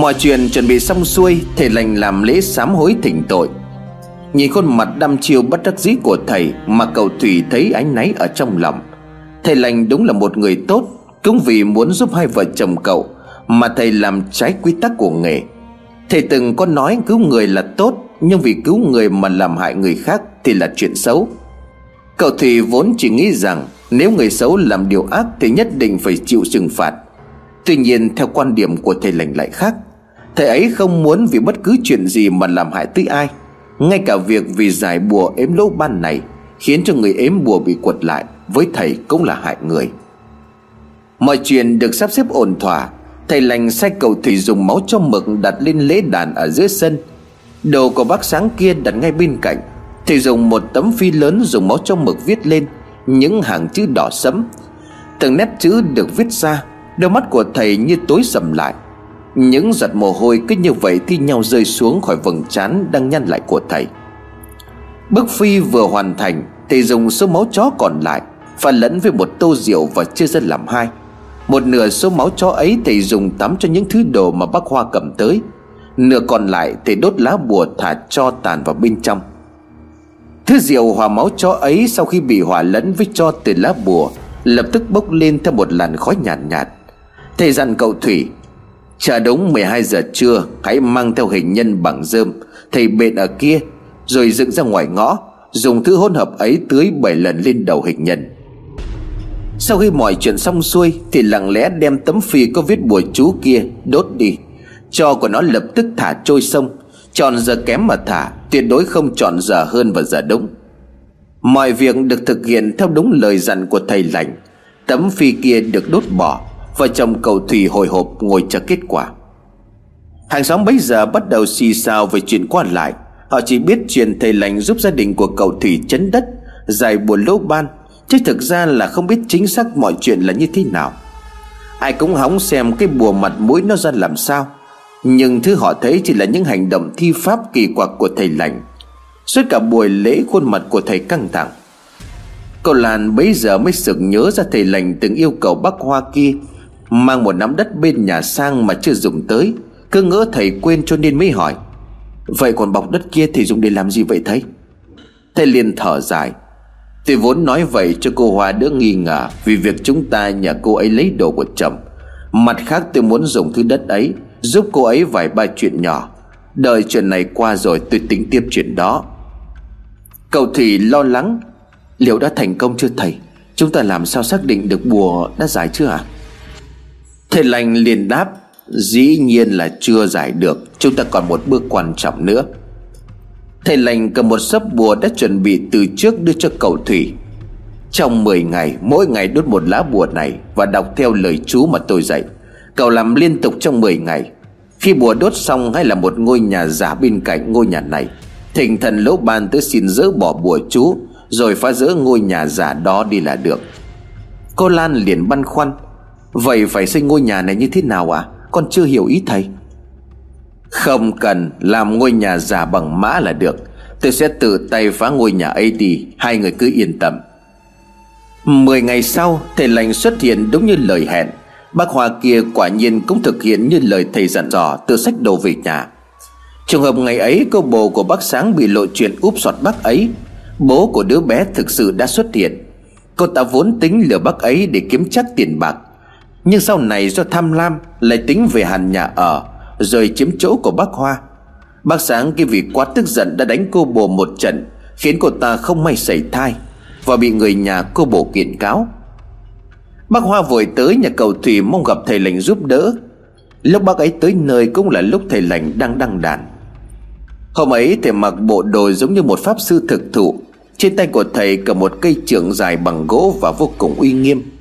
Mọi chuyện chuẩn bị xong xuôi, Thầy lành làm lễ sám hối thỉnh tội. Nhìn khuôn mặt đăm chiêu bất đắc dĩ của thầy Mà cậu Thủy thấy ánh náy ở trong lòng. Thầy lành đúng là một người tốt, Cũng vì muốn giúp hai vợ chồng cậu Mà thầy làm trái quy tắc của nghề. Thầy từng có nói cứu người là tốt, Nhưng vì cứu người mà làm hại người khác Thì là chuyện xấu. Cậu Thủy vốn chỉ nghĩ rằng Nếu người xấu làm điều ác Thì nhất định phải chịu trừng phạt. Tuy nhiên, theo quan điểm của thầy lành lại khác Thầy ấy không muốn vì bất cứ chuyện gì mà làm hại tới ai. Ngay cả việc vì giải bùa ếm lỗ ban này Khiến cho người ếm bùa bị quật lại Với thầy cũng là hại người. Mọi chuyện được sắp xếp ổn thỏa, Thầy lành sai cầu thủy dùng máu cho mực đặt lên lễ đàn ở dưới sân. Đồ của bác sáng kia đặt ngay bên cạnh. Thầy dùng một tấm phi lớn dùng máu trong mực viết lên Những hàng chữ đỏ sẫm. Từng nét chữ được viết ra, Đôi mắt của thầy như tối sầm lại. Những giọt mồ hôi cứ như vậy thi nhau rơi xuống khỏi vầng trán đang nhăn lại của thầy. Bức phi vừa hoàn thành Thầy dùng số máu chó còn lại Pha lẫn với một tô rượu và chia ra làm hai. Một nửa số máu chó ấy thầy dùng tắm cho những thứ đồ mà bác Hoa cầm tới. Nửa còn lại thầy đốt lá bùa thả cho tàn vào bên trong. Thứ rượu hòa máu chó ấy sau khi bị hòa lẫn với cho từ lá bùa Lập tức bốc lên theo một làn khói nhàn nhạt, nhạt. Thầy dặn cậu Thủy Chờ đúng 12 giờ trưa Hãy mang theo hình nhân bằng dơm. Thầy bệt ở kia, Rồi dựng ra ngoài ngõ, Dùng thứ hỗn hợp ấy tưới 7 lần lên đầu hình nhân. Sau khi mọi chuyện xong xuôi, Thì lặng lẽ đem tấm phi có viết bùa chú kia Đốt đi. Cho của nó lập tức thả trôi sông. Chọn giờ kém mà thả, Tuyệt đối không chọn giờ hơn và giờ đúng. Mọi việc được thực hiện theo đúng lời dặn của thầy lành. Tấm phi kia được đốt bỏ Vợ chồng cậu Thủy hồi hộp ngồi chờ kết quả. Hàng xóm bấy giờ bắt đầu xì xào về chuyện qua lại. Họ chỉ biết chuyện thầy lành giúp gia đình của cậu Thủy chấn đất, Giải buồn lỗ ban, Chứ thực ra là không biết chính xác mọi chuyện là như thế nào. Ai cũng hóng xem cái bùa mặt mũi nó ra làm sao. Nhưng thứ họ thấy chỉ là những hành động thi pháp kỳ quặc của thầy lành, Suốt cả buổi lễ khuôn mặt của thầy căng thẳng. Cậu Lan bấy giờ mới sực nhớ ra thầy lành từng yêu cầu bác Hoa kia Mang một nắm đất bên nhà sang mà chưa dùng tới, Cứ ngỡ thầy quên cho nên mới hỏi, Vậy còn bọc đất kia thì dùng để làm gì vậy thầy? Thầy liền thở dài, Tôi vốn nói vậy cho cô Hoa đỡ nghi ngờ Vì việc chúng ta nhà cô ấy lấy đồ của chồng. Mặt khác tôi muốn dùng thứ đất ấy Giúp cô ấy vài ba chuyện nhỏ. Đợi chuyện này qua rồi tôi tính tiếp chuyện đó. Cậu thì lo lắng, Liệu đã thành công chưa thầy? Chúng ta làm sao xác định được bùa đã giải chưa ạ? à? Thầy lành liền đáp, Dĩ nhiên là chưa giải được, Chúng ta còn một bước quan trọng nữa. Thầy lành cầm một sấp bùa đã chuẩn bị từ trước đưa cho cậu Thủy. Trong 10 ngày, Mỗi ngày đốt một lá bùa này Và đọc theo lời chú mà tôi dạy. Cậu làm liên tục trong 10 ngày. Khi bùa đốt xong hay là một ngôi nhà giả bên cạnh ngôi nhà này, Thỉnh thần lỗ ban tới xin dỡ bỏ bùa chú Rồi phá dỡ ngôi nhà giả đó đi là được. Cô Lan liền băn khoăn Vậy phải xây ngôi nhà này như thế nào ạ à? Con chưa hiểu ý thầy. Không cần, làm ngôi nhà giả bằng mã là được. Tôi sẽ tự tay phá ngôi nhà ấy đi, Hai người cứ yên tâm. Mười ngày sau, Thầy lành xuất hiện đúng như lời hẹn. Bác Hoa kia quả nhiên cũng thực hiện như lời thầy dặn dò Từ sách đồ về nhà. Trường hợp ngày ấy, cô bồ của bác Sáng bị lộ chuyện úp sọt bác ấy. Bố của đứa bé thực sự đã xuất hiện. Cô ta vốn tính lừa bác ấy để kiếm chắc tiền bạc nhưng sau này do tham lam, Lại tính về hàn nhà ở Rồi chiếm chỗ của bác Hoa. Bác Sáng khi vì quá tức giận đã đánh cô bồ một trận, Khiến cô ta không may xảy thai Và bị người nhà cô bồ kiện cáo. Bác Hoa vội tới nhà cầu Thủy mong gặp thầy lành giúp đỡ. Lúc bác ấy tới nơi cũng là lúc thầy lành đang đăng đàn. Hôm ấy, thầy mặc bộ đồ giống như một pháp sư thực thụ. Trên tay của thầy cầm một cây trượng dài bằng gỗ và vô cùng uy nghiêm.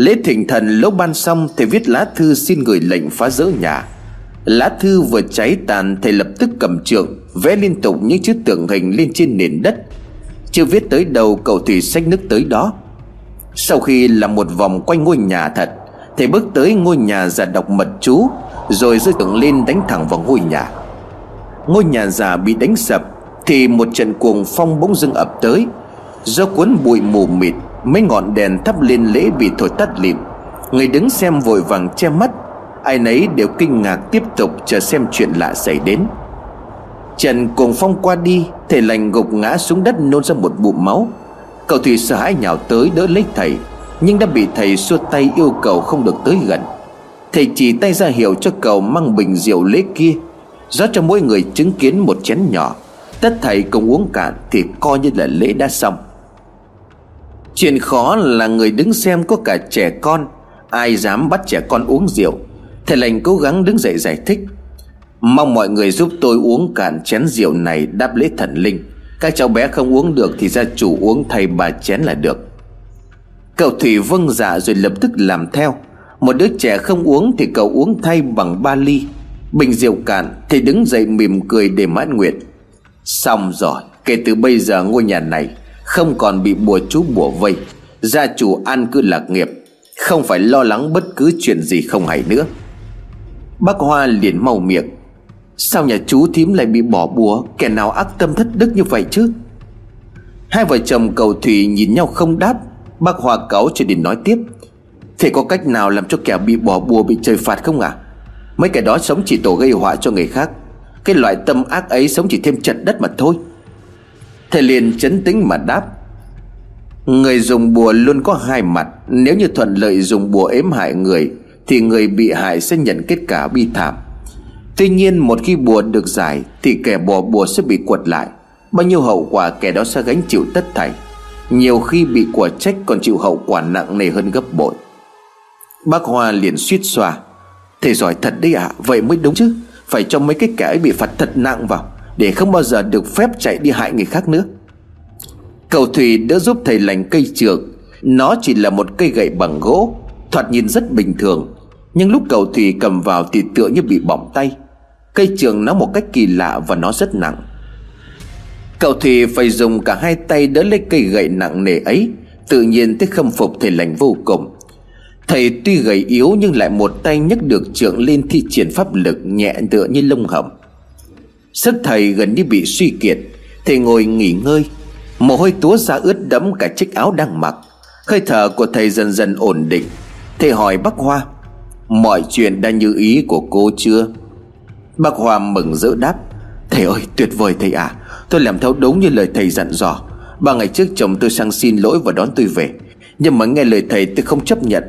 Lễ thỉnh thần lúc ban xong Thầy viết lá thư xin gửi lệnh phá rỡ nhà. Lá thư vừa cháy tàn, Thầy lập tức cầm trượng Vẽ liên tục những chữ tượng hình lên trên nền đất. Chưa viết tới đầu cầu thủy sách nước tới đó. Sau khi làm một vòng quanh ngôi nhà thật, Thầy bước tới ngôi nhà giả đọc mật chú, Rồi rơi tượng lên đánh thẳng vào ngôi nhà. Ngôi nhà giả bị đánh sập, Thì một trận cuồng phong bỗng dưng ập tới, Do cuốn bụi mù mịt. Mấy ngọn đèn thắp lên lễ bị thổi tắt lịm. Người đứng xem vội vàng che mắt. Ai nấy đều kinh ngạc tiếp tục chờ xem chuyện lạ xảy đến. Trần cùng phong qua đi, Thầy lành gục ngã xuống đất nôn ra một bụng máu. Cậu Thủy sợ hãi nhào tới đỡ lấy thầy, Nhưng đã bị thầy xua tay yêu cầu không được tới gần. Thầy chỉ tay ra hiệu cho cậu mang bình rượu lễ kia. Rót cho mỗi người chứng kiến một chén nhỏ. Tất thầy cùng uống cạn thì coi như là lễ đã xong chuyện khó là người đứng xem có cả trẻ con, ai dám bắt trẻ con uống rượu. Thầy lành cố gắng đứng dậy giải thích. Mong mọi người giúp tôi uống cạn chén rượu này đáp lễ thần linh. Các cháu bé không uống được thì gia chủ uống thay bà chén là được. Cậu thủy vâng dạ rồi lập tức làm theo. Một đứa trẻ không uống thì cậu uống thay bằng ba ly. Bình rượu cạn Thì đứng dậy mỉm cười để mãn nguyện. Xong rồi, Kể từ bây giờ ngôi nhà này không còn bị bùa chú bùa vây. Gia chủ an cư lạc nghiệp, Không phải lo lắng bất cứ chuyện gì không hay nữa. Bác Hoa liền mau miệng, Sao nhà chú thím lại bị bỏ bùa, Kẻ nào ác tâm thất đức như vậy chứ? Hai vợ chồng cầu thủy nhìn nhau không đáp, Bác Hoa cáu cho đến nói tiếp, Thế có cách nào làm cho kẻ bị bỏ bùa bị trời phạt không à Mấy kẻ đó sống chỉ tổ gây họa cho người khác, Cái loại tâm ác ấy sống chỉ thêm trận đất mà thôi. Thầy liền chấn tĩnh mà đáp Người dùng bùa luôn có hai mặt. Nếu như thuận lợi dùng bùa ếm hại người Thì người bị hại sẽ nhận kết quả bi thảm. Tuy nhiên một khi bùa được giải Thì kẻ bỏ bùa sẽ bị quật lại. Bao nhiêu hậu quả kẻ đó sẽ gánh chịu tất thảy. Nhiều khi bị quả trách còn chịu hậu quả nặng nề hơn gấp bội. Bác Hoa liền suýt xoa Thầy giỏi thật đấy ạ à, Vậy mới đúng chứ. Phải cho mấy cái kẻ ấy bị phạt thật nặng vào. Để không bao giờ được phép chạy đi hại người khác nữa. Cầu Thủy đỡ giúp thầy lành cây trường. Nó chỉ là một cây gậy bằng gỗ, Thoạt nhìn rất bình thường. Nhưng lúc cầu Thủy cầm vào thì tựa như bị bỏng tay. Cây trường nó một cách kỳ lạ và nó rất nặng. Cậu Thủy phải dùng cả hai tay đỡ lấy cây gậy nặng nề ấy, Tự nhiên thấy khâm phục thầy lành vô cùng. Thầy tuy gầy yếu nhưng lại một tay nhấc được trượng lên thi triển pháp lực nhẹ tựa như lông hầm Sức thầy gần như bị suy kiệt, Thầy ngồi nghỉ ngơi. Mồ hôi túa ra ướt đẫm cả chiếc áo đang mặc. Hơi thở của thầy dần dần ổn định. Thầy hỏi bác Hoa, Mọi chuyện đã như ý của cô chưa? Bác Hoa mừng rỡ đáp, Thầy ơi, tuyệt vời thầy à Tôi làm theo đúng như lời thầy dặn dò. Ba ngày trước chồng tôi sang xin lỗi và đón tôi về, Nhưng mà nghe lời thầy tôi không chấp nhận.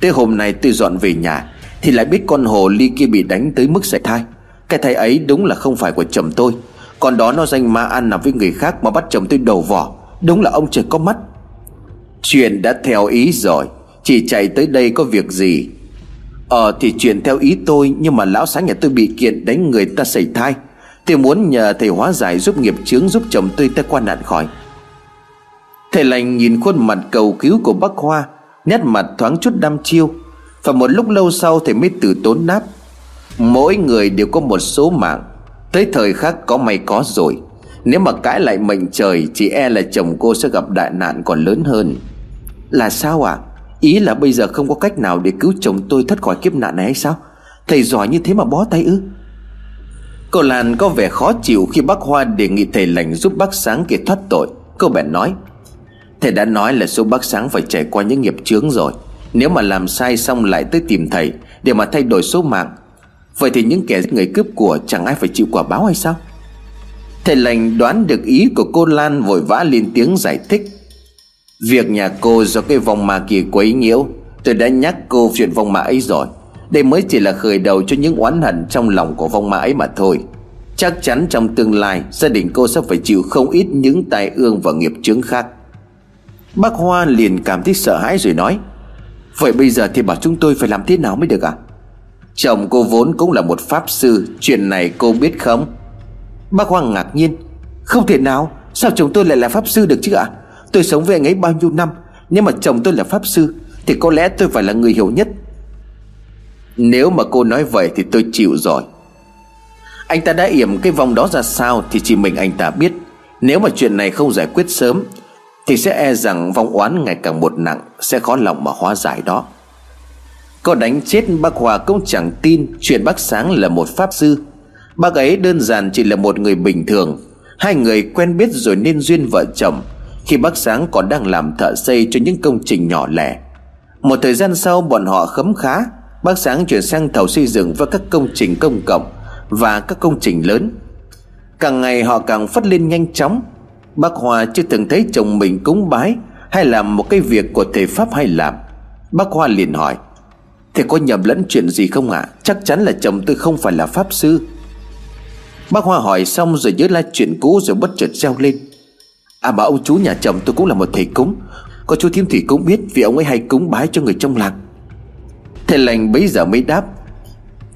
Tới hôm nay tôi dọn về nhà, Thì lại biết con hồ ly kia bị đánh tới mức sảy thai. Cái thai ấy đúng là không phải của chồng tôi. Còn đó nó danh ma ăn nằm với người khác Mà bắt chồng tôi đầu vỏ. Đúng là ông trời có mắt. Chuyện đã theo ý rồi. Chỉ chạy tới đây có việc gì? Ờ thì chuyện theo ý tôi, Nhưng mà lão sáng nhà tôi bị kiện đánh người ta xảy thai. Tôi muốn nhờ thầy hóa giải giúp nghiệp chướng Giúp chồng tôi ta qua nạn khỏi. Thầy lành nhìn khuôn mặt cầu cứu của bác Hoa, Nét mặt thoáng chút đăm chiêu. Và một lúc lâu sau thầy mới từ tốn đáp Mỗi người đều có một số mạng. Tới thời khắc có may có rồi. Nếu mà cãi lại mệnh trời, Chỉ e là chồng cô sẽ gặp đại nạn còn lớn hơn. Là sao à Ý là bây giờ không có cách nào để cứu chồng tôi thoát khỏi kiếp nạn này hay sao? Thầy giỏi như thế mà bó tay ư? Cô Lan có vẻ khó chịu khi bác Hoa đề nghị thầy lành giúp bác Sáng kia thoát tội. Cô bèn nói, Thầy đã nói là số bác sáng phải trải qua những nghiệp chướng rồi. Nếu mà làm sai xong lại tới tìm thầy, Để mà thay đổi số mạng Vậy thì những kẻ người cướp của chẳng ai phải chịu quả báo hay sao? Thầy lành đoán được ý của cô Lan vội vã lên tiếng giải thích. Việc nhà cô do cái vòng ma kia quấy nhiễu, Tôi đã nhắc cô chuyện vong ma ấy rồi. Đây mới chỉ là khởi đầu cho những oán hận trong lòng của vong ma ấy mà thôi. Chắc chắn trong tương lai, Gia đình cô sẽ phải chịu không ít những tai ương và nghiệp chướng khác. Bác Hoa liền cảm thấy sợ hãi rồi nói, Vậy bây giờ thì bảo chúng tôi phải làm thế nào mới được à Chồng cô vốn cũng là một pháp sư, Chuyện này cô biết không? Bác hoàng ngạc nhiên. Không thể nào, Sao chồng tôi lại là pháp sư được chứ ạ? À? Tôi sống với anh ấy bao nhiêu năm Nếu mà chồng tôi là pháp sư, Thì có lẽ tôi phải là người hiểu nhất. Nếu mà cô nói vậy thì tôi chịu rồi. Anh ta đã yểm cái vòng đó ra sao Thì chỉ mình anh ta biết. Nếu mà chuyện này không giải quyết sớm, thì sẽ e rằng vong oán ngày càng một nặng, Sẽ khó lòng mà hóa giải đó. Có đánh chết bác Hòa cũng chẳng tin Chuyện bác Sáng là một pháp sư. Bác ấy đơn giản chỉ là một người bình thường. Hai người quen biết rồi nên duyên vợ chồng. Khi bác Sáng còn đang làm thợ xây cho những công trình nhỏ lẻ. Một thời gian sau bọn họ khấm khá, Bác Sáng chuyển sang thầu xây dựng và các công trình công cộng Và các công trình lớn. Càng ngày họ càng phát lên nhanh chóng. Bác hòa chưa từng thấy chồng mình cúng bái Hay làm một cái việc của thầy Pháp hay làm. Bác Hoa liền hỏi Thầy có nhầm lẫn chuyện gì không ạ? À? Chắc chắn là chồng tôi không phải là Pháp Sư. Bác Hoa hỏi xong rồi nhớ lại chuyện cũ rồi bất chợt reo lên. À mà ông chú nhà chồng tôi cũng là một thầy cúng. Có chú Thiêm Thủy cũng biết Vì ông ấy hay cúng bái cho người trong làng. Thầy lành bấy giờ mới đáp,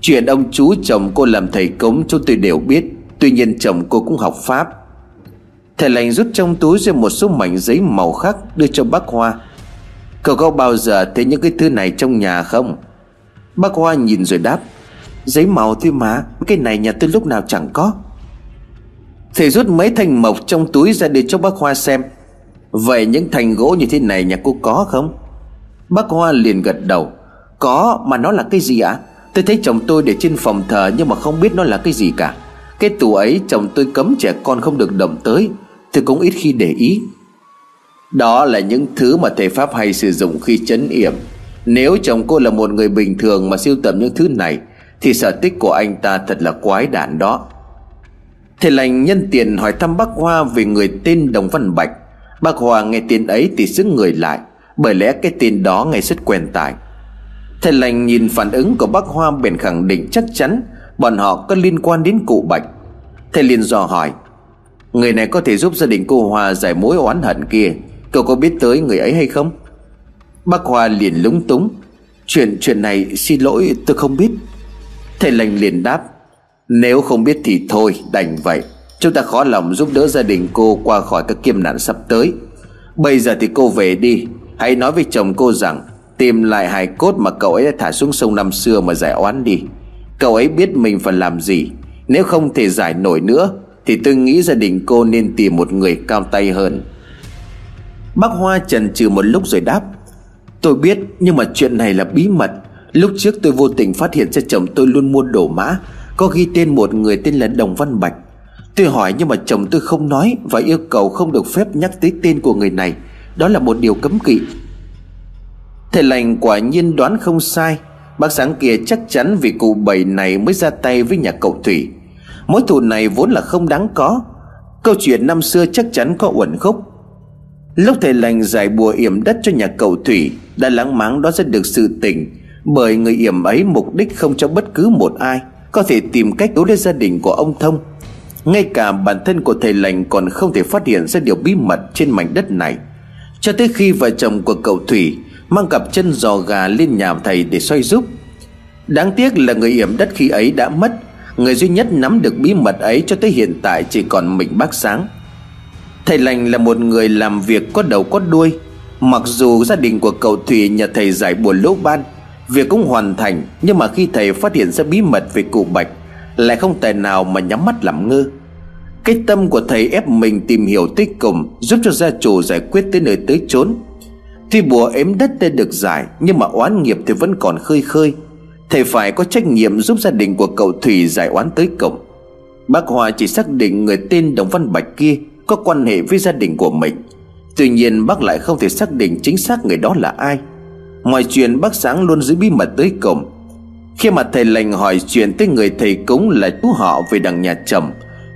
Chuyện ông chú chồng cô làm thầy cúng Chúng tôi đều biết, Tuy nhiên chồng cô cũng học Pháp. Thầy lành rút trong túi ra một số mảnh giấy màu khác Đưa cho bác Hoa. Cậu có bao giờ thấy những cái thứ này trong nhà không? Bác Hoa nhìn rồi đáp, Giấy màu thôi mà, Cái này nhà tôi lúc nào chẳng có. Thầy rút mấy thanh mộc trong túi ra để cho bác Hoa xem, Vậy những thành gỗ như thế này nhà cô có không? Bác Hoa liền gật đầu, Có, mà nó là cái gì ạ? Tôi thấy chồng tôi để trên phòng thờ Nhưng mà không biết nó là cái gì cả. Cái tủ ấy chồng tôi cấm trẻ con không được động tới, Tôi cũng ít khi để ý. Đó là những thứ mà thầy Pháp hay sử dụng khi chấn yểm. Nếu chồng cô là một người bình thường mà siêu tầm những thứ này, Thì sở tích của anh ta thật là quái đản đó. Thầy lành nhân tiền hỏi thăm bác Hoa về người tên Đồng Văn Bạch. Bác Hoa nghe tên ấy thì xứng người lại, Bởi lẽ cái tên đó ngày rất quen tài Thầy lành nhìn phản ứng của bác Hoa bèn khẳng định chắc chắn Bọn họ có liên quan đến cụ Bạch. Thầy liền dò hỏi, Người này có thể giúp gia đình cô Hoa giải mối oán hận kia? Cậu có biết tới người ấy hay không? Bác Hoa liền lúng túng. Chuyện chuyện này xin lỗi, tôi không biết. Thầy lành liền đáp. Nếu không biết thì thôi, đành vậy. Chúng ta khó lòng giúp đỡ gia đình cô qua khỏi các kiêm nạn sắp tới. Bây giờ thì cô về đi. Hãy nói với chồng cô rằng, Tìm lại hài cốt mà cậu ấy đã thả xuống sông năm xưa mà giải oán đi. Cậu ấy biết mình phải làm gì. Nếu không thể giải nổi nữa, Thì tôi nghĩ gia đình cô nên tìm một người cao tay hơn. Bác Hoa chần chừ một lúc rồi đáp, Tôi biết, nhưng mà chuyện này là bí mật. Lúc trước tôi vô tình phát hiện ra chồng tôi luôn mua đồ mã, Có ghi tên một người tên là Đồng Văn Bạch. Tôi hỏi nhưng mà chồng tôi không nói Và yêu cầu không được phép nhắc tới tên của người này. Đó là một điều cấm kỵ. Thầy lành quả nhiên đoán không sai. Bác sáng kia chắc chắn vì cụ bảy này mới ra tay với nhà cậu Thủy. Mối thù này vốn là không đáng có. Câu chuyện năm xưa chắc chắn có uẩn khúc. Lúc thầy lành giải bùa yểm đất cho nhà cậu Thủy, Đã lắng máng đó ra được sự tình Bởi người yểm ấy mục đích không cho bất cứ một ai Có thể tìm cách cứu lấy gia đình của ông Thông. Ngay cả bản thân của thầy lành còn không thể phát hiện ra điều bí mật trên mảnh đất này. Cho tới khi vợ chồng của cậu Thủy Mang cặp chân giò gà lên nhà thầy để xoay giúp. Đáng tiếc là người yểm đất khi ấy đã mất. Người duy nhất nắm được bí mật ấy cho tới hiện tại chỉ còn mình bác sáng. Thầy lành là một người làm việc có đầu có đuôi. Mặc dù gia đình của cậu Thủy nhờ thầy giải bùa lỗ ban, Việc cũng hoàn thành, Nhưng mà khi thầy phát hiện ra bí mật về cụ Bạch, Lại không tài nào mà nhắm mắt làm ngơ. Cái tâm của thầy ép mình tìm hiểu tới cùng, Giúp cho gia chủ giải quyết tới nơi tới chốn. Tuy bùa ếm đất đã được giải, Nhưng mà oán nghiệp thì vẫn còn khơi khơi. Thầy phải có trách nhiệm giúp gia đình của cậu Thủy giải oán tới cổng Bác Hòa chỉ xác định người tên Đồng Văn Bạch kia có quan hệ với gia đình của mình. Tuy nhiên, bác lại không thể xác định chính xác người đó là ai. Mọi chuyện bác sáng luôn giữ bí mật tới cùng Khi mà thầy lành hỏi chuyện tới người thầy cúng là chú họ về đằng nhà chồng,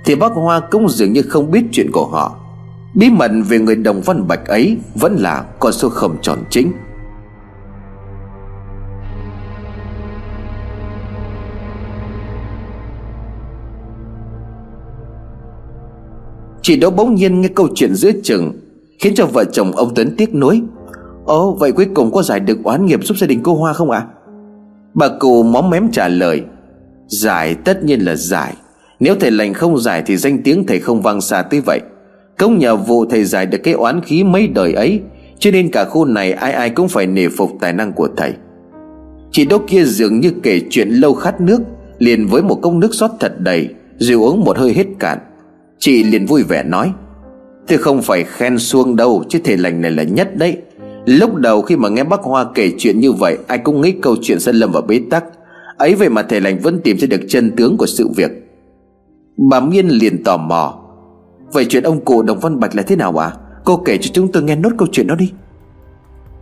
Thì bác Hoa cũng dường như không biết chuyện của họ. Bí mật về người đồng văn bạch ấy Vẫn là con số không tròn chính. Chị đó bỗng nhiên nghe câu chuyện giữa chừng, Khiến cho vợ chồng ông Tuấn tiếc nuối. Ồ, vậy cuối cùng có giải được oán nghiệp giúp gia đình cô Hoa không ạ? À? Bà cụ móm mém trả lời, Giải tất nhiên là giải. Nếu thầy lành không giải Thì danh tiếng thầy không vang xa tới vậy. Công nhờ vụ thầy giải được cái oán khí mấy đời ấy, Cho nên cả khu này ai ai cũng phải nể phục tài năng của thầy. Chị đốc kia dường như kể chuyện lâu khát nước, Liền với một cốc nước xót thật đầy Rồi uống một hơi hết cạn. Chị liền vui vẻ nói Tôi không phải khen xuông đâu, Chứ thầy lành này là nhất đấy. Lúc đầu khi mà nghe bác Hoa kể chuyện như vậy, Ai cũng nghĩ câu chuyện sẽ lâm vào bế tắc. Ấy vậy mà thầy lành vẫn tìm ra được chân tướng của sự việc. Bà Miên liền tò mò, Vậy chuyện ông cụ Đồng Văn Bạch là thế nào ạ? À? Cô kể cho chúng tôi nghe nốt câu chuyện đó đi.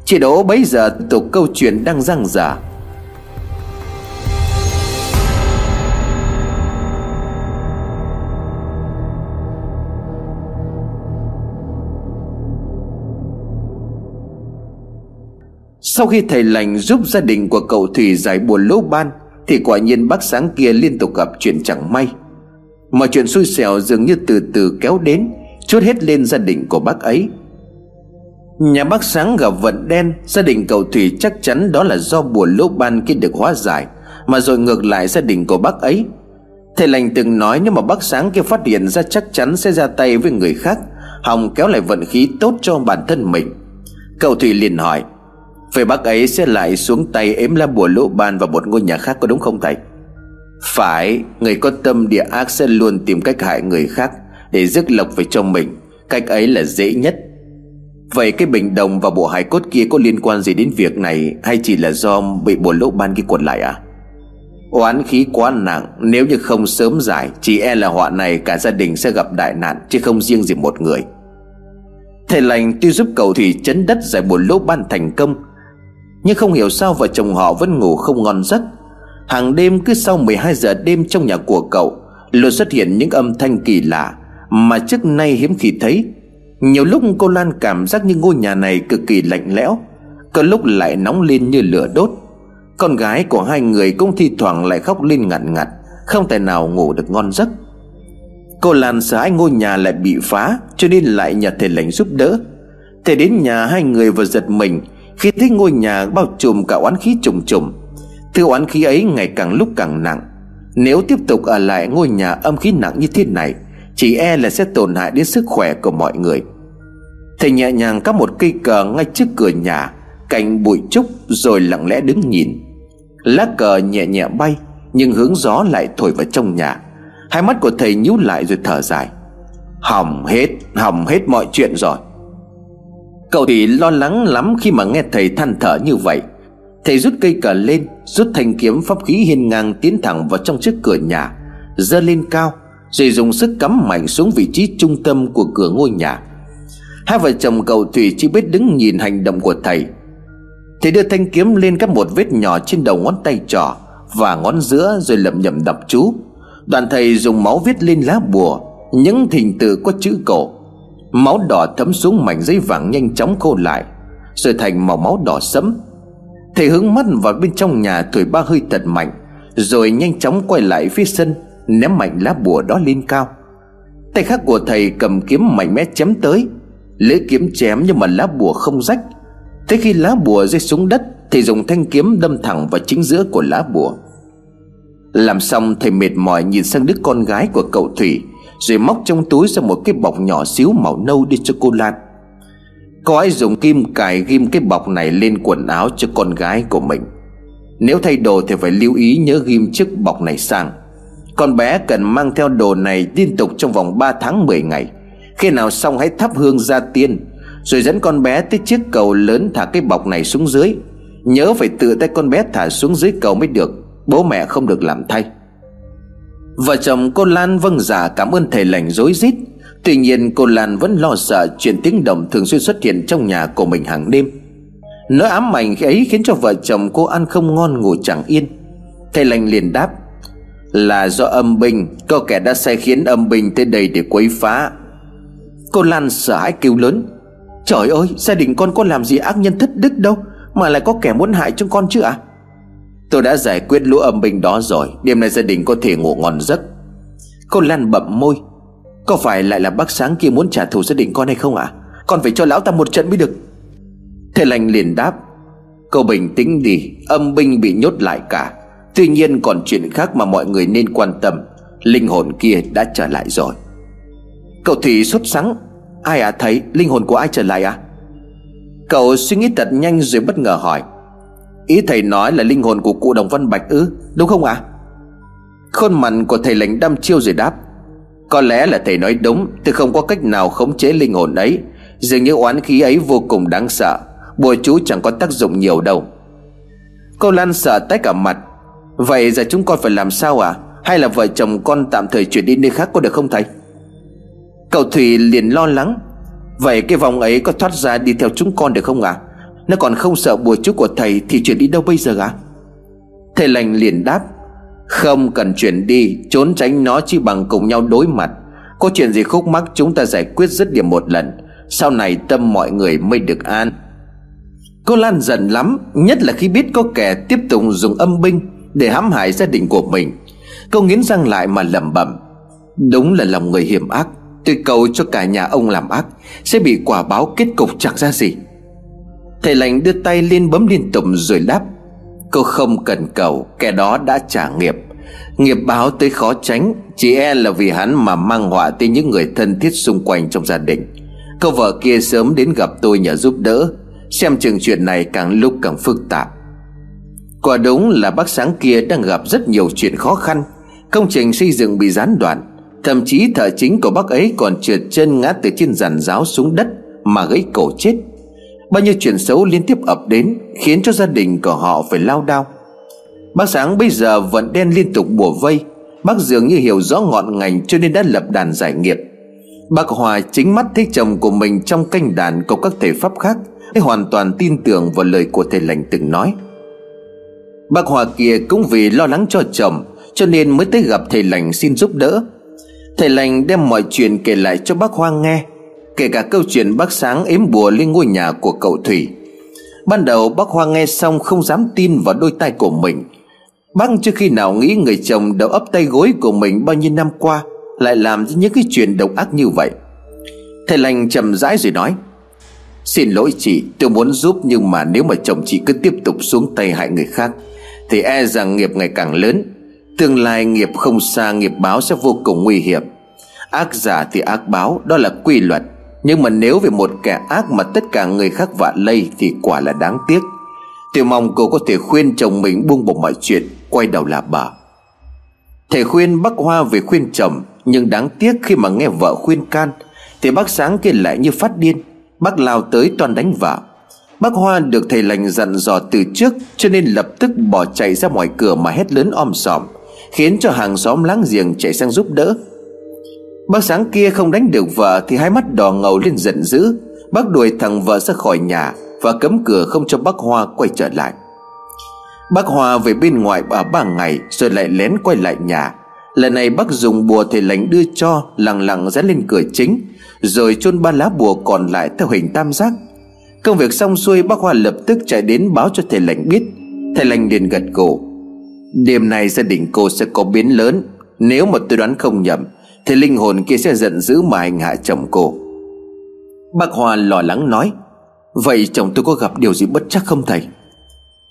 Chị Đỗ bấy giờ tục câu chuyện đang răng rả. Sau khi thầy lành giúp gia đình của cậu Thủy giải buồn lỗ ban, Thì quả nhiên bác sáng kia liên tục gặp chuyện chẳng may. Mọi chuyện xui xẻo dường như từ từ kéo đến Chút hết lên gia đình của bác ấy. Nhà bác sáng gặp vận đen, Gia đình cậu Thủy chắc chắn đó là do bùa lỗ ban kia được hóa giải, Mà rồi ngược lại gia đình của bác ấy. Thầy lành từng nói nếu mà bác sáng kia phát hiện ra chắc chắn sẽ ra tay với người khác, Hòng kéo lại vận khí tốt cho bản thân mình. Cậu Thủy liền hỏi Vậy bác ấy sẽ lại xuống tay ếm lá bùa lỗ ban vào một ngôi nhà khác có đúng không thầy? Phải, Người có tâm địa ác sẽ luôn tìm cách hại người khác Để rước lộc về cho mình. Cách ấy là dễ nhất. Vậy cái bình đồng và bộ hài cốt kia có liên quan gì đến việc này Hay chỉ là do bị bùa lỗ ban kia quật lại à? Oán khí quá nặng, Nếu như không sớm giải, Chỉ e là họa này cả gia đình sẽ gặp đại nạn, Chứ không riêng gì một người. Thầy lành tuy giúp cầu Thủy chấn đất giải bùa lỗ ban thành công nhưng không hiểu sao vợ chồng họ vẫn ngủ không ngon giấc. Hàng đêm cứ sau 12 giờ đêm trong nhà của cậu, Luôn xuất hiện những âm thanh kỳ lạ Mà trước nay hiếm khi thấy. Nhiều lúc cô Lan cảm giác như ngôi nhà này cực kỳ lạnh lẽo, Có lúc lại nóng lên như lửa đốt. Con gái của hai người cũng thi thoảng lại khóc lên ngặt ngặt, Không thể nào ngủ được ngon giấc. Cô Lan sợ hai ngôi nhà lại bị phá, Cho nên lại nhờ thầy lành giúp đỡ. Thầy đến nhà hai người vừa giật mình khi thấy ngôi nhà bao trùm cả oán khí trùng trùng, Thứ oán khí ấy ngày càng lúc càng nặng. Nếu tiếp tục ở lại ngôi nhà âm khí nặng như thế này, Chỉ e là sẽ tổn hại đến sức khỏe của mọi người. Thầy nhẹ nhàng cắm một cây cờ ngay trước cửa nhà, Cạnh bụi trúc rồi lặng lẽ đứng nhìn. Lá cờ nhẹ nhẹ bay, Nhưng hướng gió lại thổi vào trong nhà. Hai mắt của thầy nhíu lại rồi thở dài. Hỏng hết Hỏng hết mọi chuyện rồi. Cậu thì lo lắng lắm khi mà nghe thầy than thở như vậy. Thầy rút cây cờ lên, Rút thanh kiếm pháp khí hiên ngang Tiến thẳng vào trong trước cửa nhà, giơ lên cao, Rồi dùng sức cắm mạnh xuống vị trí trung tâm của cửa ngôi nhà. Hai vợ chồng cậu Thủy chỉ biết đứng nhìn hành động của thầy. Thầy đưa thanh kiếm lên các một vết nhỏ trên đầu ngón tay trỏ Và ngón giữa rồi lẩm nhẩm đọc chú. Đoàn thầy dùng máu viết lên lá bùa, Những thình tự có chữ cổ Máu đỏ thấm xuống mảnh giấy vàng nhanh chóng khô lại, Rồi thành màu máu đỏ sẫm. Thầy hướng mắt vào bên trong nhà thổi ba hơi thật mạnh, Rồi nhanh chóng quay lại phía sân, Ném mạnh lá bùa đó lên cao. Tay khác của thầy cầm kiếm mạnh mẽ chém tới, Lưỡi kiếm chém nhưng mà lá bùa không rách. Thế khi lá bùa rơi xuống đất Thì dùng thanh kiếm đâm thẳng vào chính giữa của lá bùa. Làm xong, thầy mệt mỏi nhìn sang đứa con gái của cậu Thủy. Rồi móc trong túi ra một cái bọc nhỏ xíu màu nâu đi cho cô Lan. Cô ấy dùng kim cài ghim cái bọc này lên quần áo cho con gái của mình. Nếu thay đồ thì phải lưu ý nhớ ghim chiếc bọc này sang. Con bé cần mang theo đồ này liên tục trong vòng 3 tháng 10 ngày. Khi nào xong hãy thắp hương ra tiên, Rồi dẫn con bé tới chiếc cầu lớn thả cái bọc này xuống dưới. Nhớ phải tự tay con bé thả xuống dưới cầu mới được, Bố mẹ không được làm thay. Vợ chồng cô Lan vâng giả cảm ơn thầy lành dối rít. Tuy nhiên cô Lan vẫn lo sợ chuyện tiếng động thường xuyên xuất hiện trong nhà của mình hàng đêm. Nỗi ám ảnh ấy khiến cho vợ chồng cô ăn không ngon ngủ chẳng yên. Thầy lành liền đáp, Là do âm binh, Có kẻ đã sai khiến âm binh tới đây để quấy phá. Cô Lan sợ hãi kêu lớn, Trời ơi, gia đình con có làm gì ác nhân thất đức đâu, Mà lại có kẻ muốn hại chúng con chứ ạ? à? Tôi đã giải quyết lũ âm binh đó rồi. Đêm nay gia đình có thể ngủ ngon giấc. Cô Lan bậm môi. Có phải lại là bác sáng kia muốn trả thù gia đình con hay không ạ? À? Con phải cho lão ta một trận mới được. Thầy lành liền đáp. Cô bình tĩnh đi. Âm binh bị nhốt lại cả. Tuy nhiên còn chuyện khác mà mọi người nên quan tâm. Linh hồn kia đã trở lại rồi. Cậu thì sốt sắng. Ai à thấy linh hồn của ai trở lại à Cậu suy nghĩ thật nhanh rồi bất ngờ hỏi. Ý thầy nói là linh hồn của cụ Đồng Văn Bạch ư? Đúng không ạ? À? Khuôn mặt của thầy lệnh đăm chiêu rồi đáp. Có lẽ là thầy nói đúng, Tôi không có cách nào khống chế linh hồn ấy. Dường như oán khí ấy vô cùng đáng sợ. Bùa chú chẳng có tác dụng nhiều đâu. Cô Lan sợ tái cả mặt. Vậy giờ chúng con phải làm sao à Hay là vợ chồng con tạm thời chuyển đi nơi khác có được không thầy? Cậu Thủy liền lo lắng. Vậy cái vòng ấy có thoát ra đi theo chúng con được không ạ? à? Nó còn không sợ bùa chú của thầy Thì chuyển đi đâu bây giờ à Thầy lành liền đáp, Không cần chuyển đi, Trốn tránh nó chỉ bằng cùng nhau đối mặt. Có chuyện gì khúc mắc chúng ta giải quyết dứt điểm một lần. Sau này tâm mọi người mới được an. Cô Lan giận lắm, Nhất là khi biết có kẻ tiếp tục dùng âm binh Để hãm hại gia đình của mình. Cô nghiến răng lại mà lẩm bẩm, Đúng là lòng người hiểm ác, Tôi cầu cho cả nhà ông làm ác, Sẽ bị quả báo kết cục chẳng ra gì. Thầy lành đưa tay lên bấm liên tục rồi đáp, Cô không cần cầu, Kẻ đó đã trả nghiệp. Nghiệp báo tới khó tránh, Chỉ e là vì hắn mà mang họa tới những người thân thiết xung quanh trong gia đình. Cô vợ kia sớm đến gặp tôi nhờ giúp đỡ, Xem chừng chuyện này càng lúc càng phức tạp. Quả đúng là bác sáng kia đang gặp rất nhiều chuyện khó khăn. Công trình xây dựng bị gián đoạn, Thậm chí thợ chính của bác ấy còn trượt chân ngã từ trên giàn giáo xuống đất Mà gãy cổ chết. Bao nhiêu chuyện xấu liên tiếp ập đến Khiến cho gia đình của họ phải lao đao. Bác Sáng bây giờ vẫn đen liên tục bùa vây. Bác dường như hiểu rõ ngọn ngành cho nên đã lập đàn giải nghiệp. Bác Hòa chính mắt thấy chồng của mình trong canh đàn của các thể pháp khác Để hoàn toàn tin tưởng vào lời của thầy lành từng nói. Bác Hòa kia cũng vì lo lắng cho chồng, Cho nên mới tới gặp thầy lành xin giúp đỡ. Thầy lành đem mọi chuyện kể lại cho bác Hoa nghe. Kể cả câu chuyện bác Sáng ếm bùa lên ngôi nhà của cậu Thủy. Ban đầu, bác Hoa nghe xong không dám tin vào đôi tay của mình. Bác chưa khi nào nghĩ người chồng đầu ấp tay gối của mình bao nhiêu năm qua Lại làm những cái chuyện độc ác như vậy. Thầy lành chậm rãi rồi nói, Xin lỗi chị, tôi muốn giúp Nhưng mà nếu mà chồng chị cứ tiếp tục xuống tay hại người khác, Thì e rằng nghiệp ngày càng lớn. Tương lai nghiệp không xa, nghiệp báo sẽ vô cùng nguy hiểm. Ác giả thì ác báo, Đó là quy luật. Nhưng mà nếu về một kẻ ác mà tất cả người khác vạ lây Thì quả là đáng tiếc. Tôi mong cô có thể khuyên chồng mình buông bỏ mọi chuyện, Quay đầu là bà. Thầy khuyên bác Hoa về khuyên chồng, Nhưng đáng tiếc khi mà nghe vợ khuyên can, Thì bác Sáng kia lại như phát điên. Bác lao tới toàn đánh vợ. Bác Hoa được thầy lành dặn dò từ trước, Cho nên lập tức bỏ chạy ra ngoài cửa mà hét lớn om sòm, Khiến cho hàng xóm láng giềng chạy sang giúp đỡ. Bác sáng kia không đánh được vợ Thì hai mắt đỏ ngầu lên giận dữ. Bác đuổi thằng vợ ra khỏi nhà Và cấm cửa không cho bác Hoa quay trở lại. Bác Hoa về bên ngoài ở ba ngày Rồi lại lén quay lại nhà. Lần này bác dùng bùa thầy lành đưa cho, Lặng lặng dán lên cửa chính, Rồi chôn ba lá bùa còn lại theo hình tam giác. Công việc xong xuôi, bác Hoa lập tức chạy đến báo cho thầy lành biết. Thầy lành liền gật gù. Đêm nay gia đình cô sẽ có biến lớn, Nếu mà tôi đoán không nhầm thì linh hồn kia sẽ giận dữ mà hành hạ chồng cô. Bác Hoa lo lắng nói, Vậy chồng tôi có gặp điều gì bất chắc không thầy?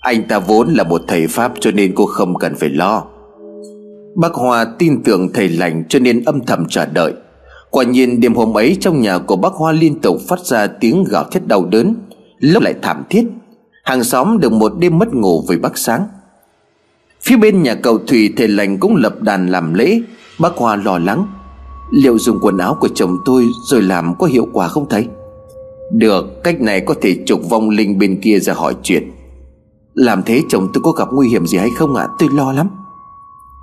Anh ta vốn là một thầy Pháp Cho nên cô không cần phải lo. Bác Hoa tin tưởng thầy lành Cho nên âm thầm chờ đợi. Quả nhiên đêm hôm ấy trong nhà của bác Hoa liên tục phát ra tiếng gào thét đau đớn, Lúc lại thảm thiết. Hàng xóm được một đêm mất ngủ vì bác sáng. Phía bên nhà cầu Thủy thầy lành cũng lập đàn làm lễ. Bác Hoa lo lắng Liệu dùng quần áo của chồng tôi rồi làm có hiệu quả không thầy? Được, cách này có thể trục vong linh bên kia ra hỏi chuyện. Làm thế chồng tôi có gặp nguy hiểm gì hay không ạ? À? Tôi lo lắm.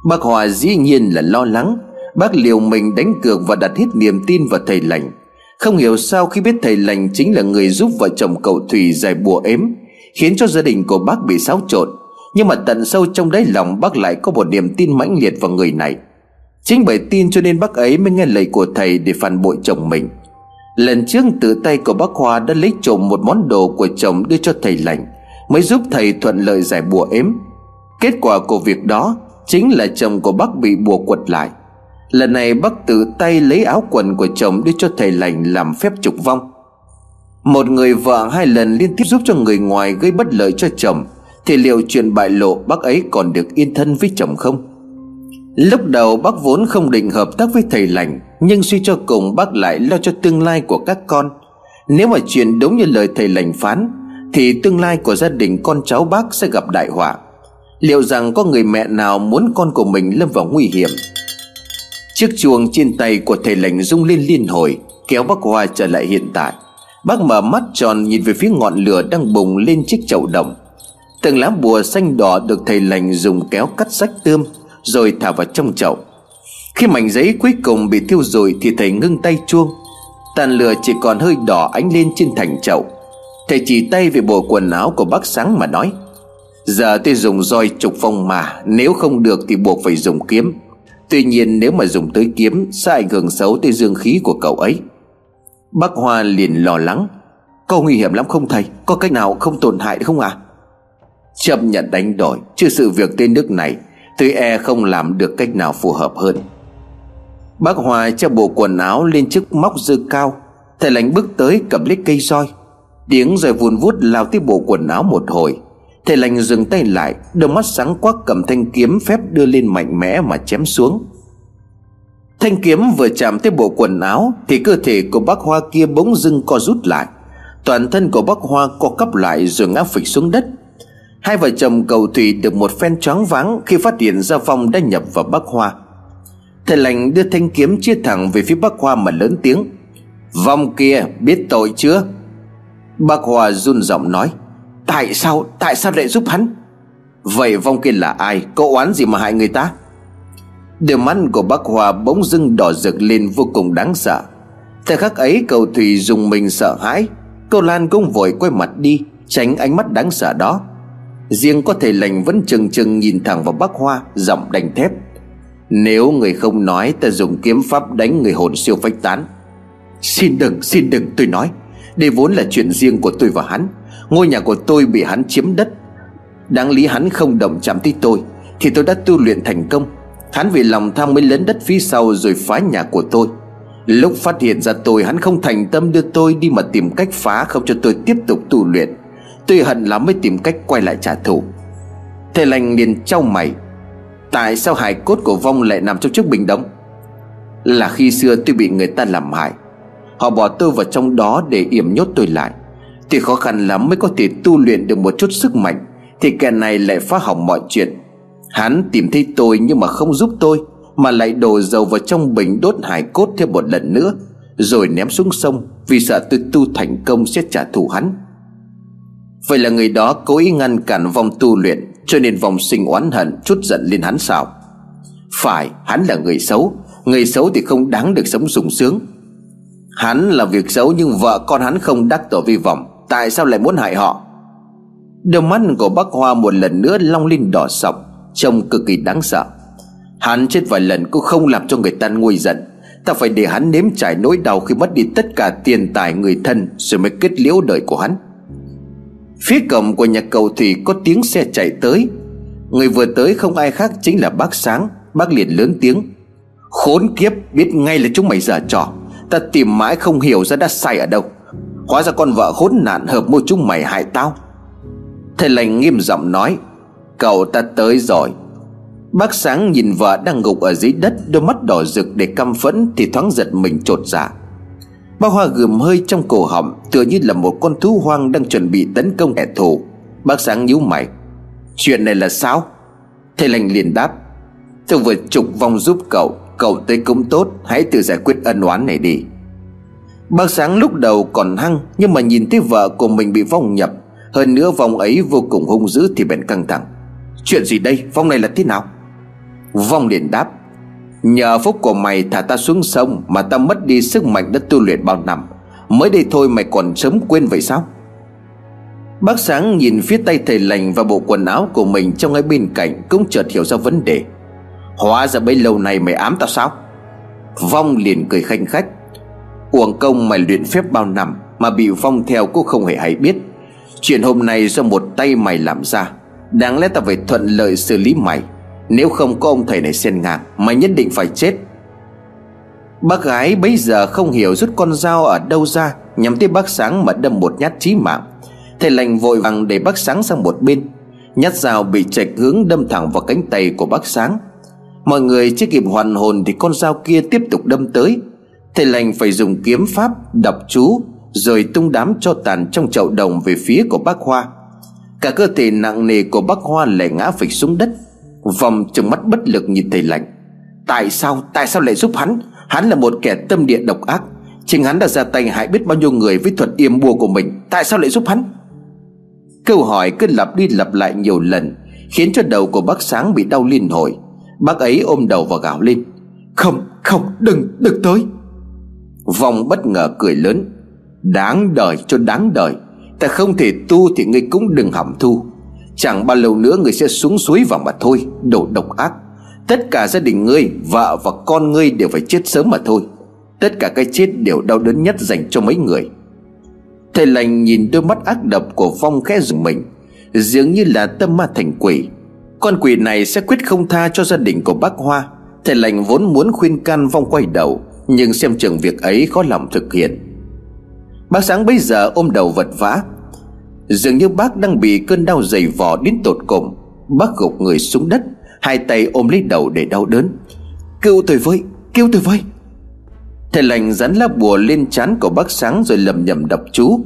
Bác Hòa dĩ nhiên là lo lắng. Bác liều mình đánh cược và đặt hết niềm tin vào thầy lành. Không hiểu sao khi biết thầy lành chính là người giúp vợ chồng cậu Thủy giải bùa ếm, Khiến cho gia đình của bác bị xáo trộn. Nhưng mà tận sâu trong đáy lòng bác lại có một niềm tin mãnh liệt vào người này. Chính bởi tin cho nên bác ấy mới nghe lời của thầy để phản bội chồng mình. Lần trước tự tay của bác Hoa đã lấy trộm một món đồ của chồng đưa cho thầy lành, Mới giúp thầy thuận lợi giải bùa ếm. Kết quả của việc đó Chính là chồng của bác bị bùa quật lại. Lần này bác tự tay lấy áo quần của chồng đưa cho thầy lành làm phép trục vong. Một người vợ hai lần liên tiếp giúp cho người ngoài gây bất lợi cho chồng, Thì liệu chuyện bại lộ bác ấy còn được yên thân với chồng không? Lúc đầu bác vốn không định hợp tác với thầy lành, Nhưng suy cho cùng bác lại lo cho tương lai của các con. Nếu mà chuyện đúng như lời thầy lành phán, Thì tương lai của gia đình con cháu bác sẽ gặp đại họa. Liệu rằng có người mẹ nào muốn con của mình lâm vào nguy hiểm? Chiếc chuông trên tay của thầy lành rung lên liên hồi, Kéo bác Hoa trở lại hiện tại. Bác mở mắt tròn nhìn về phía ngọn lửa đang bùng lên chiếc chậu đồng. Từng lá bùa xanh đỏ được thầy lành dùng kéo cắt rách tươm. Rồi thả vào trong chậu. Khi mảnh giấy cuối cùng bị thiêu rồi Thì thầy ngưng tay chuông. Tàn lửa chỉ còn hơi đỏ ánh lên trên thành chậu. Thầy chỉ tay về bộ quần áo của bác sáng mà nói, Giờ tôi dùng roi trục phong mà, Nếu không được thì buộc phải dùng kiếm. Tuy nhiên nếu mà dùng tới kiếm, Sẽ ảnh hưởng xấu tới dương khí của cậu ấy. Bác Hoa liền lo lắng, Có nguy hiểm lắm không thầy? Có cách nào không tổn hại không à Chấp nhận đánh đổi Chứ sự việc tên nước này tuy e không làm được cách nào phù hợp hơn. Bác Hòa cho bộ quần áo lên chiếc móc dư cao, Thầy lành bước tới cầm lấy cây roi Tiếng roi vùn vút lao tiếp bộ quần áo một hồi. Thầy lành dừng tay lại, Đôi mắt sáng quắc cầm thanh kiếm phép đưa lên mạnh mẽ mà chém xuống. Thanh kiếm vừa chạm tới bộ quần áo Thì cơ thể của bác Hoa kia bỗng dưng co rút lại. Toàn thân của bác Hoa co cắp lại rồi ngã phịch xuống đất. Hai vợ chồng cầu thủy được một phen choáng váng Khi phát hiện ra Phong đã nhập vào bắc Hoa. Thầy lành đưa thanh kiếm chia thẳng về phía bắc Hoa mà lớn tiếng. Vong kia, biết tội chưa? Bác Hoa run giọng nói. Tại sao Tại sao lại giúp hắn? Vậy vong kia là ai? Có oán gì mà hại người ta? Đôi mắt của bác Hoa bỗng dưng đỏ rực lên vô cùng đáng sợ. Thời khắc ấy, cầu Thủy dùng mình sợ hãi. Cô Lan cũng vội quay mặt đi, Tránh ánh mắt đáng sợ đó. Riêng có thể lành vẫn chừng chừng nhìn thẳng vào bác Hoa, Giọng đành thép. Nếu người không nói, ta dùng kiếm pháp đánh người hồn siêu phách tán. Xin đừng xin đừng, tôi nói. Đây vốn là chuyện riêng của tôi và hắn. Ngôi nhà của tôi bị hắn chiếm đất. Đáng lý hắn không động chạm tới tôi, Thì tôi đã tu luyện thành công. Hắn vì lòng tham mới lấn đất phía sau rồi phá nhà của tôi. Lúc phát hiện ra tôi, hắn không thành tâm đưa tôi đi mà tìm cách phá không cho tôi tiếp tục tu luyện tuy hận lắm mới tìm cách quay lại trả thù. Thầy lành liền trao mày. Tại sao hài cốt của vong lại nằm trong chiếc bình đống Là khi xưa tôi bị người ta làm hại, Họ bỏ tôi vào trong đó để yểm nhốt tôi lại, Thì khó khăn lắm mới có thể tu luyện được một chút sức mạnh, Thì kẻ này lại phá hỏng mọi chuyện. Hắn tìm thấy tôi nhưng mà không giúp tôi, Mà lại đổ dầu vào trong bình đốt hải cốt thêm một lần nữa, Rồi ném xuống sông Vì sợ tôi tu thành công sẽ trả thù hắn. Vậy là người đó cố ý ngăn cản vòng tu luyện, Cho nên vòng sinh oán hận chút giận lên hắn sao? Phải, hắn là người xấu. Người xấu thì không đáng được sống sung sướng. Hắn là việc xấu nhưng vợ con hắn không đắc tội vi vọng Tại sao lại muốn hại họ? Đôi mắt của bác Hoa một lần nữa long lên đỏ sọc, Trông cực kỳ đáng sợ. Hắn chết vài lần cũng không làm cho người ta nguôi giận. Ta phải để hắn nếm trải nỗi đau khi mất đi tất cả tiền tài người thân Rồi mới kết liễu đời của hắn. Phía cổng của nhà cầu thì có tiếng xe chạy tới. Người vừa tới không ai khác chính là bác Sáng. Bác liền lớn tiếng. Khốn kiếp, biết ngay là chúng mày giả trò. Ta tìm mãi không hiểu ra đã sai ở đâu. Hóa ra con vợ khốn nạn hợp mua chúng mày hại tao. Thầy lành nghiêm giọng nói, Cậu ta tới rồi. Bác sáng nhìn vợ đang gục ở dưới đất, Đôi mắt đỏ rực để căm phẫn Thì thoáng giật mình trột dạ. Bác Hoa gườm hơi trong cổ họng, Tựa như là một con thú hoang đang chuẩn bị tấn công kẻ thù. Bác sáng nhíu mày. Chuyện này là sao? Thầy lành liền đáp. Tôi vừa trục vong giúp cậu Cậu tới cũng tốt, Hãy tự giải quyết ân oán này đi. Bác sáng lúc đầu còn hăng, Nhưng mà nhìn thấy vợ của mình bị vong nhập, Hơn nữa vong ấy vô cùng hung dữ Thì bèn căng thẳng. Chuyện gì đây? Vong này là thế nào? Vong liền đáp. Nhờ phúc của mày thả ta xuống sông Mà ta mất đi sức mạnh đã tu luyện bao năm. Mới đây thôi mày còn sớm quên vậy sao? Bác sáng nhìn phía tay thầy lành Và bộ quần áo của mình trong ngay bên cạnh Cũng chợt hiểu ra vấn đề. Hóa ra bấy lâu nay mày ám tao sao? Vong liền cười khanh khách. Uổng công mày luyện phép bao năm Mà bị Vong theo cũng không hề hay biết. Chuyện hôm nay do một tay mày làm ra. Đáng lẽ ta phải thuận lợi xử lý mày. Nếu không có ông thầy này xen ngang, Mày nhất định phải chết. Bác gái bấy giờ không hiểu rút con dao ở đâu ra, Nhắm tới bác sáng mà đâm một nhát chí mạng. Thầy lành vội vàng để bác sáng sang một bên. Nhát dao bị chệch hướng đâm thẳng vào cánh tay của bác sáng. Mọi người chưa kịp hoàn hồn Thì con dao kia tiếp tục đâm tới. Thầy lành phải dùng kiếm pháp Đọc chú, Rồi tung đám cho tàn trong chậu đồng Về phía của bác Hoa. Cả cơ thể nặng nề của bác Hoa lại ngã phịch xuống đất. Vòng trừng mắt bất lực nhìn thầy lạnh. Tại sao Tại sao lại giúp hắn? Hắn là một kẻ tâm địa độc ác. Chính hắn đã ra tay hại biết bao nhiêu người Với thuật yểm bùa của mình. Tại sao lại giúp hắn? Câu hỏi cứ lặp đi lặp lại nhiều lần, Khiến cho đầu của bác sáng bị đau liên hồi. Bác ấy ôm đầu và gào lên. Không không, đừng đừng tới. Vòng bất ngờ cười lớn. Đáng đời, cho đáng đời. Ta không thể tu thì ngươi cũng đừng hỏng thu Chẳng bao lâu nữa người sẽ xuống suối vào mà thôi Đồ độc ác. Tất cả gia đình ngươi, Vợ và con ngươi đều phải chết sớm mà thôi. Tất cả cái chết đều đau đớn nhất dành cho mấy người. Thầy lành nhìn đôi mắt ác độc của Phong khẽ dùng mình. Dường như là tâm ma thành quỷ. Con quỷ này sẽ quyết không tha cho gia đình của bác Hoa. Thầy lành vốn muốn khuyên can Phong quay đầu, Nhưng xem chừng việc ấy khó lòng thực hiện. Bác sáng bây giờ ôm đầu vật vã. Dường như bác đang bị cơn đau dày vò đến tột cùng. Bác gục người xuống đất, Hai tay ôm lấy đầu để đau đớn. Cứu tôi với Cứu tôi với. Thầy lành dán lá bùa lên trán của bác sáng Rồi lầm nhầm đọc chú.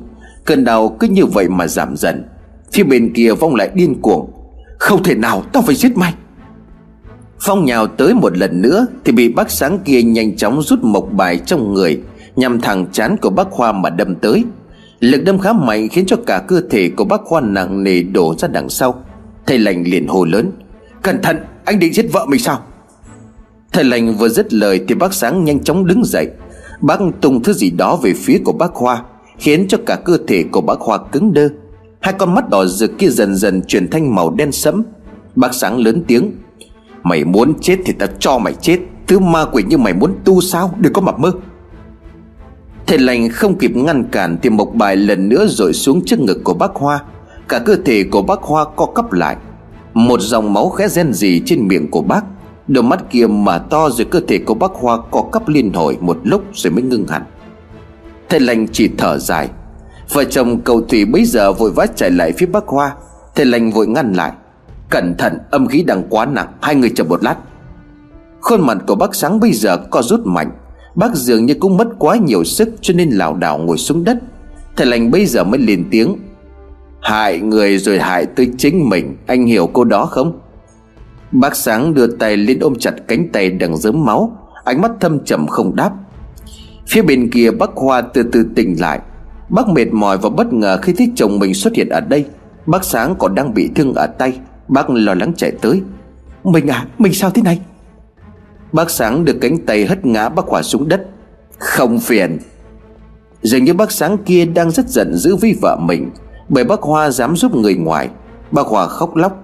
Cơn đau cứ như vậy mà giảm dần. Phía bên kia Phong lại điên cuồng. Không thể nào, tao phải giết mày. Phong nhào tới một lần nữa Thì bị bác sáng kia nhanh chóng rút mộc bài trong người, Nhằm thẳng chán của bác Khoa mà đâm tới. Lực đâm khá mạnh khiến cho cả cơ thể của bác Khoa nặng nề đổ ra đằng sau. Thầy lành liền hồ lớn, Cẩn thận, anh định giết vợ mình sao? Thầy lành vừa dứt lời Thì bác sáng nhanh chóng đứng dậy. Bác tung thứ gì đó về phía của bác Khoa, Khiến cho cả cơ thể của bác Khoa cứng đơ. Hai con mắt đỏ rực kia dần dần chuyển thành màu đen sẫm. Bác sáng lớn tiếng, Mày muốn chết thì ta cho mày chết. Thứ ma quỷ như mày muốn tu sao? Đừng có mập mơ. Thầy lành không kịp ngăn cản Thì một bài lần nữa rồi xuống trước ngực của bác Hoa. Cả cơ thể của bác Hoa co cắp lại. Một dòng máu khẽ ren rỉ trên miệng của bác. Đôi mắt kia mà to rồi cơ thể của bác Hoa co cắp liên hồi một lúc rồi mới ngưng hẳn. Thầy lành chỉ thở dài. Vợ chồng cầu thủy bây giờ vội vã chạy lại phía bác Hoa. Thầy lành vội ngăn lại. Cẩn thận, âm khí đang quá nặng, Hai người chờ một lát. Khuôn mặt của bác sáng bây giờ co rút mạnh. Bác dường như cũng mất quá nhiều sức Cho nên lảo đảo ngồi xuống đất. Thầy lành bây giờ mới lên tiếng. Hại người rồi hại tới chính mình, Anh hiểu cô đó không? Bác sáng đưa tay lên ôm chặt cánh tay đằng dớm máu, Ánh mắt thâm trầm không đáp. Phía bên kia bác Hoa từ từ tỉnh lại. Bác mệt mỏi và bất ngờ khi thấy chồng mình xuất hiện ở đây. Bác sáng còn đang bị thương ở tay. Bác lo lắng chạy tới. Mình à mình sao thế này? Bác sáng được cánh tay hất ngã bác Hòa xuống đất. Không phiền. Dường như bác sáng kia đang rất giận dữ với vợ mình, Bởi bác Hoa dám giúp người ngoài. Bác Hòa khóc lóc.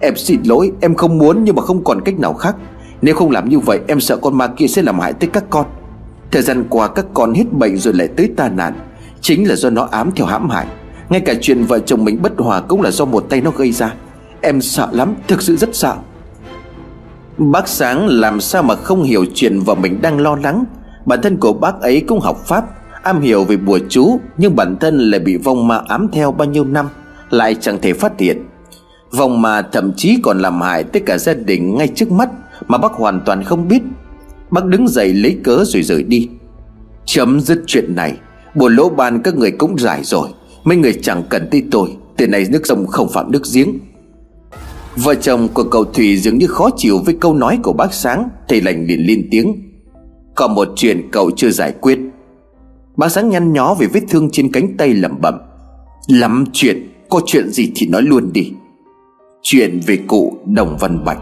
Em xin lỗi, em không muốn nhưng mà không còn cách nào khác. Nếu không làm như vậy, em sợ con ma kia sẽ làm hại tới các con. Thời gian qua, các con hết bệnh rồi lại tới tai nạn. Chính là do nó ám theo hãm hại. Ngay cả chuyện vợ chồng mình bất hòa cũng là do một tay nó gây ra. Em sợ lắm, Thực sự rất sợ. Bác Sáng làm sao mà không hiểu chuyện vợ mình đang lo lắng? Bản thân của bác ấy cũng học Pháp, Am hiểu về bùa chú, Nhưng bản thân lại bị vong ma ám theo bao nhiêu năm, Lại chẳng thể phát hiện. Vong ma thậm chí còn làm hại tất cả gia đình ngay trước mắt Mà bác hoàn toàn không biết. Bác đứng dậy lấy cớ rồi rời đi. Chấm dứt chuyện này Bùa lỗ ban các người cũng giải rồi. Mấy người chẳng cần tới tôi, Từ này nước sông không phạm nước giếng. Vợ chồng của cậu Thủy dường như khó chịu với câu nói của bác Sáng, Thầy lành liền lên tiếng. Còn một chuyện cậu chưa giải quyết. Bác Sáng nhăn nhó về vết thương trên cánh tay lẩm bẩm. Lắm chuyện, Có chuyện gì thì nói luôn đi. Chuyện về cụ Đồng Văn Bạch.